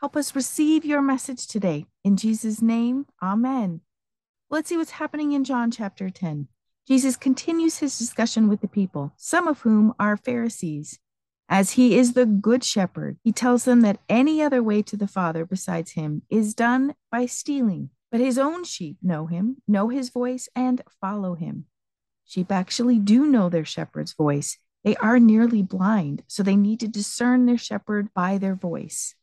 Help us receive your message today. In Jesus' name, amen. Let's see what's happening in John chapter 10. Jesus continues his discussion with the people, some of whom are Pharisees. As he is the good shepherd, he tells them that any other way to the Father besides him is done by stealing. But his own sheep know him, know his voice, and follow him. Sheep actually do know their shepherd's voice. They are nearly blind, so they need to discern their shepherd by their voice.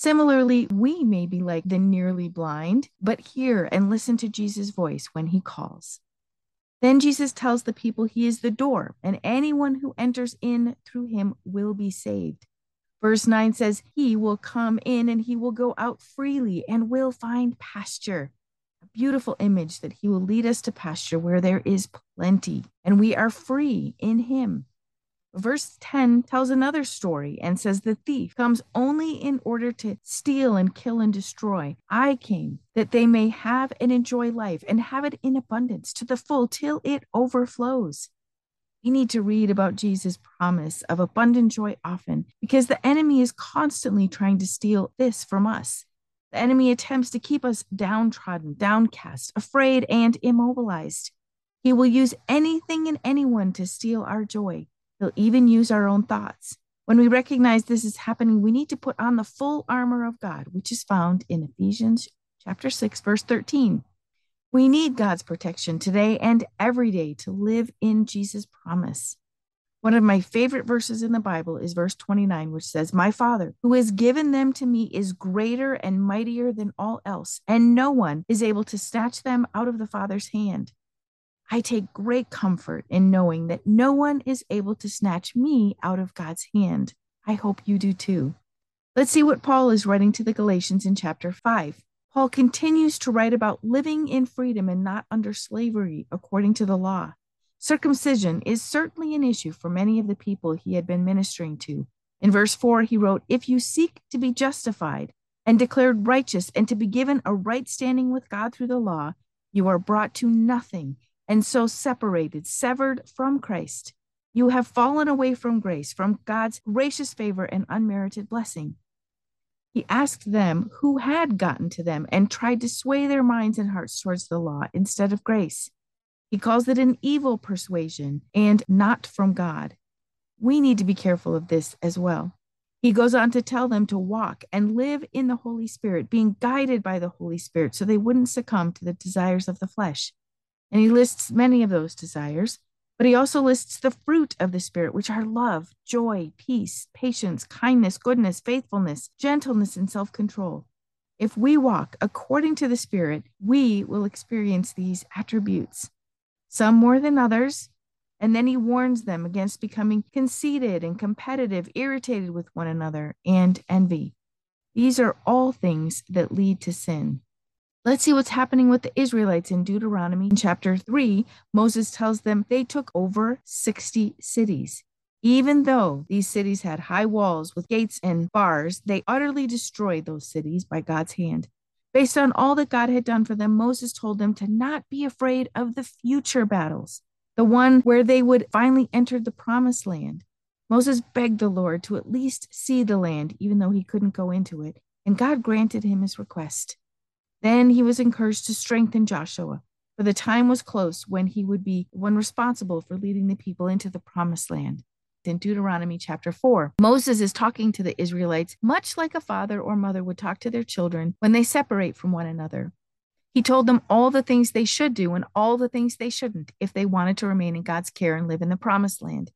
Similarly, we may be like the nearly blind, but hear and listen to Jesus' voice when he calls. Then Jesus tells the people he is the door, and anyone who enters in through him will be saved. Verse 9 says, He will come in and he will go out freely and will find pasture. A beautiful image that he will lead us to pasture where there is plenty, and we are free in him. Verse 10 tells another story and says, The thief comes only in order to steal and kill and destroy. I came that they may have and enjoy life and have it in abundance to the full till it overflows. We need to read about Jesus' promise of abundant joy often because the enemy is constantly trying to steal this from us. The enemy attempts to keep us downtrodden, downcast, afraid, and immobilized. He will use anything and anyone to steal our joy. He'll even use our own thoughts. When we recognize this is happening, we need to put on the full armor of God, which is found in Ephesians chapter 6 verse 13. We need God's protection today and every day to live in Jesus' promise. One of my favorite verses in the Bible is verse 29, which says, My Father, who has given them to me, is greater and mightier than all else, and no one is able to snatch them out of the Father's hand. I take great comfort in knowing that no one is able to snatch me out of God's hand. I hope you do too. Let's see what Paul is writing to the Galatians in chapter 5. Paul continues to write about living in freedom and not under slavery according to the law. Circumcision is certainly an issue for many of the people he had been ministering to. In verse 4, he wrote, If you seek to be justified and declared righteous and to be given a right standing with God through the law, you are brought to nothing and so separated, severed from Christ. You have fallen away from grace, from God's gracious favor and unmerited blessing. He asked them who had gotten to them and tried to sway their minds and hearts towards the law instead of grace. He calls it an evil persuasion and not from God. We need to be careful of this as well. He goes on to tell them to walk and live in the Holy Spirit, being guided by the Holy Spirit so they wouldn't succumb to the desires of the flesh. And he lists many of those desires, but he also lists the fruit of the Spirit, which are love, joy, peace, patience, kindness, goodness, faithfulness, gentleness, and self control. If we walk according to the Spirit, we will experience these attributes, some more than others. And then he warns them against becoming conceited and competitive, irritated with one another, and envy. These are all things that lead to sin. Let's see what's happening with the Israelites in Deuteronomy in chapter 3. Moses tells them they took over 60 cities. Even though these cities had high walls with gates and bars, they utterly destroyed those cities by God's hand. Based on all that God had done for them, Moses told them to not be afraid of the future battles, the one where they would finally enter the promised land. Moses begged the Lord to at least see the land, even though he couldn't go into it, and God granted him his request. Then he was encouraged to strengthen Joshua, for the time was close when he would be one responsible for leading the people into the promised land. In Deuteronomy chapter 4, Moses is talking to the Israelites much like a father or mother would talk to their children when they separate from one another. He told them all the things they should do and all the things they shouldn't if they wanted to remain in God's care and live in the promised land.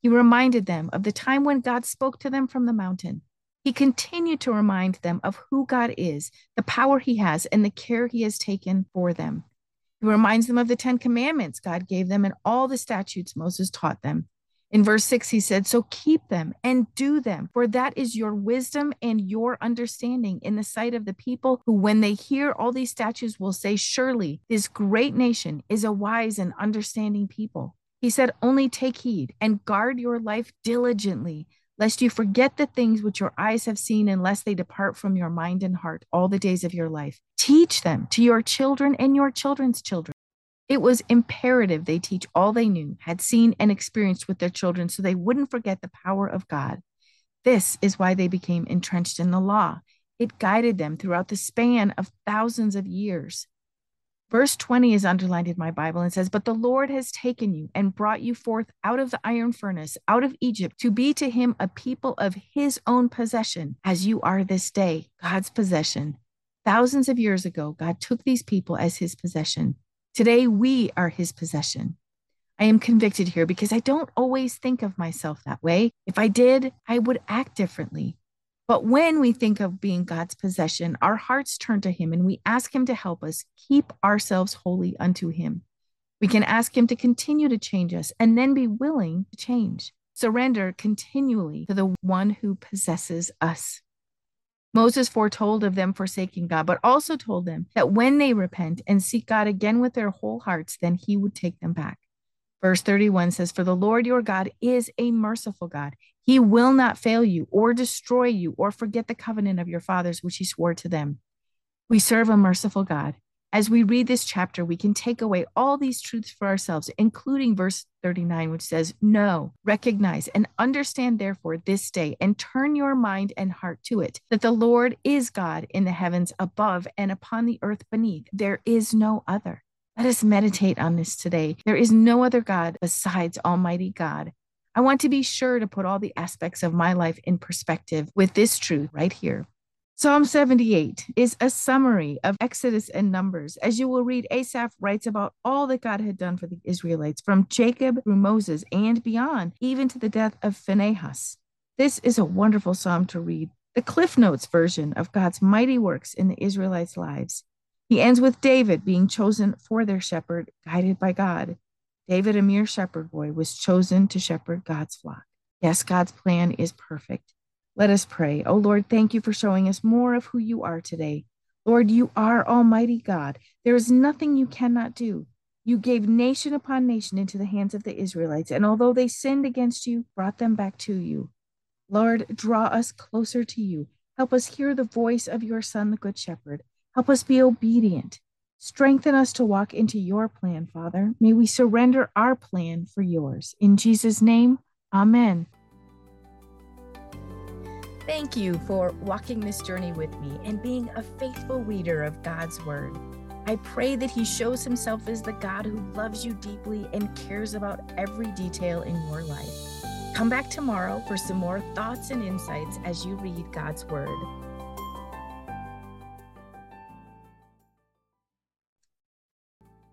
He reminded them of the time when God spoke to them from the mountain he continued to remind them of who God is, the power he has, and the care he has taken for them. He reminds them of the Ten Commandments God gave them and all the statutes Moses taught them. In verse 6, he said, So keep them and do them, for that is your wisdom and your understanding in the sight of the people who, when they hear all these statutes, will say, Surely this great nation is a wise and understanding people. He said, Only take heed and guard your life diligently, lest you forget the things which your eyes have seen, and lest they depart from your mind and heart all the days of your life. Teach them to your children and your children's children it was imperative they teach all they knew, had seen, and experienced with their children so they wouldn't forget the power of God. This is why they became entrenched in the law. It guided them throughout the span of thousands of years. Verse 20 is underlined in my Bible and says, But the Lord has taken you and brought you forth out of the iron furnace, out of Egypt, to be to him a people of his own possession, as you are this day, God's possession. Thousands of years ago, God took these people as his possession. Today, we are his possession. I am convicted here because I don't always think of myself that way. If I did, I would act differently. But when we think of being God's possession, our hearts turn to him and we ask him to help us keep ourselves holy unto him. We can ask him to continue to change us and then be willing to change. Surrender continually to the one who possesses us. Moses foretold of them forsaking God, but also told them that when they repent and seek God again with their whole hearts, then he would take them back. Verse 31 says, For the Lord your God is a merciful God. He will not fail you or destroy you or forget the covenant of your fathers, which he swore to them. We serve a merciful God. As we read this chapter, we can take away all these truths for ourselves, including verse 39, which says, Know, recognize, and understand, therefore, this day, and turn your mind and heart to it, that the Lord is God in the heavens above and upon the earth beneath. There is no other. Let us meditate on this today. There is no other God besides Almighty God. I want to be sure to put all the aspects of my life in perspective with this truth right here. Psalm 78 is a summary of Exodus and Numbers. As you will read, Asaph writes about all that God had done for the Israelites, from Jacob through Moses and beyond, even to the death of Phinehas. This is a wonderful psalm to read, the Cliff Notes version of God's mighty works in the Israelites' lives. He ends with David being chosen for their shepherd, guided by God. David, a mere shepherd boy, was chosen to shepherd God's flock. Yes, God's plan is perfect. Let us pray. Oh Lord, thank you for showing us more of who you are today. Lord, you are Almighty God. There is nothing you cannot do. You gave nation upon nation into the hands of the Israelites, and although they sinned against you, brought them back to you. Lord, draw us closer to you. Help us hear the voice of your Son, the Good Shepherd. Help us be obedient. Strengthen us to walk into your plan, Father. May we surrender our plan for yours. In Jesus' name, amen. Thank you for walking this journey with me and being a faithful reader of God's Word. I pray that He shows Himself as the God who loves you deeply and cares about every detail in your life. Come back tomorrow for some more thoughts and insights as you read God's Word.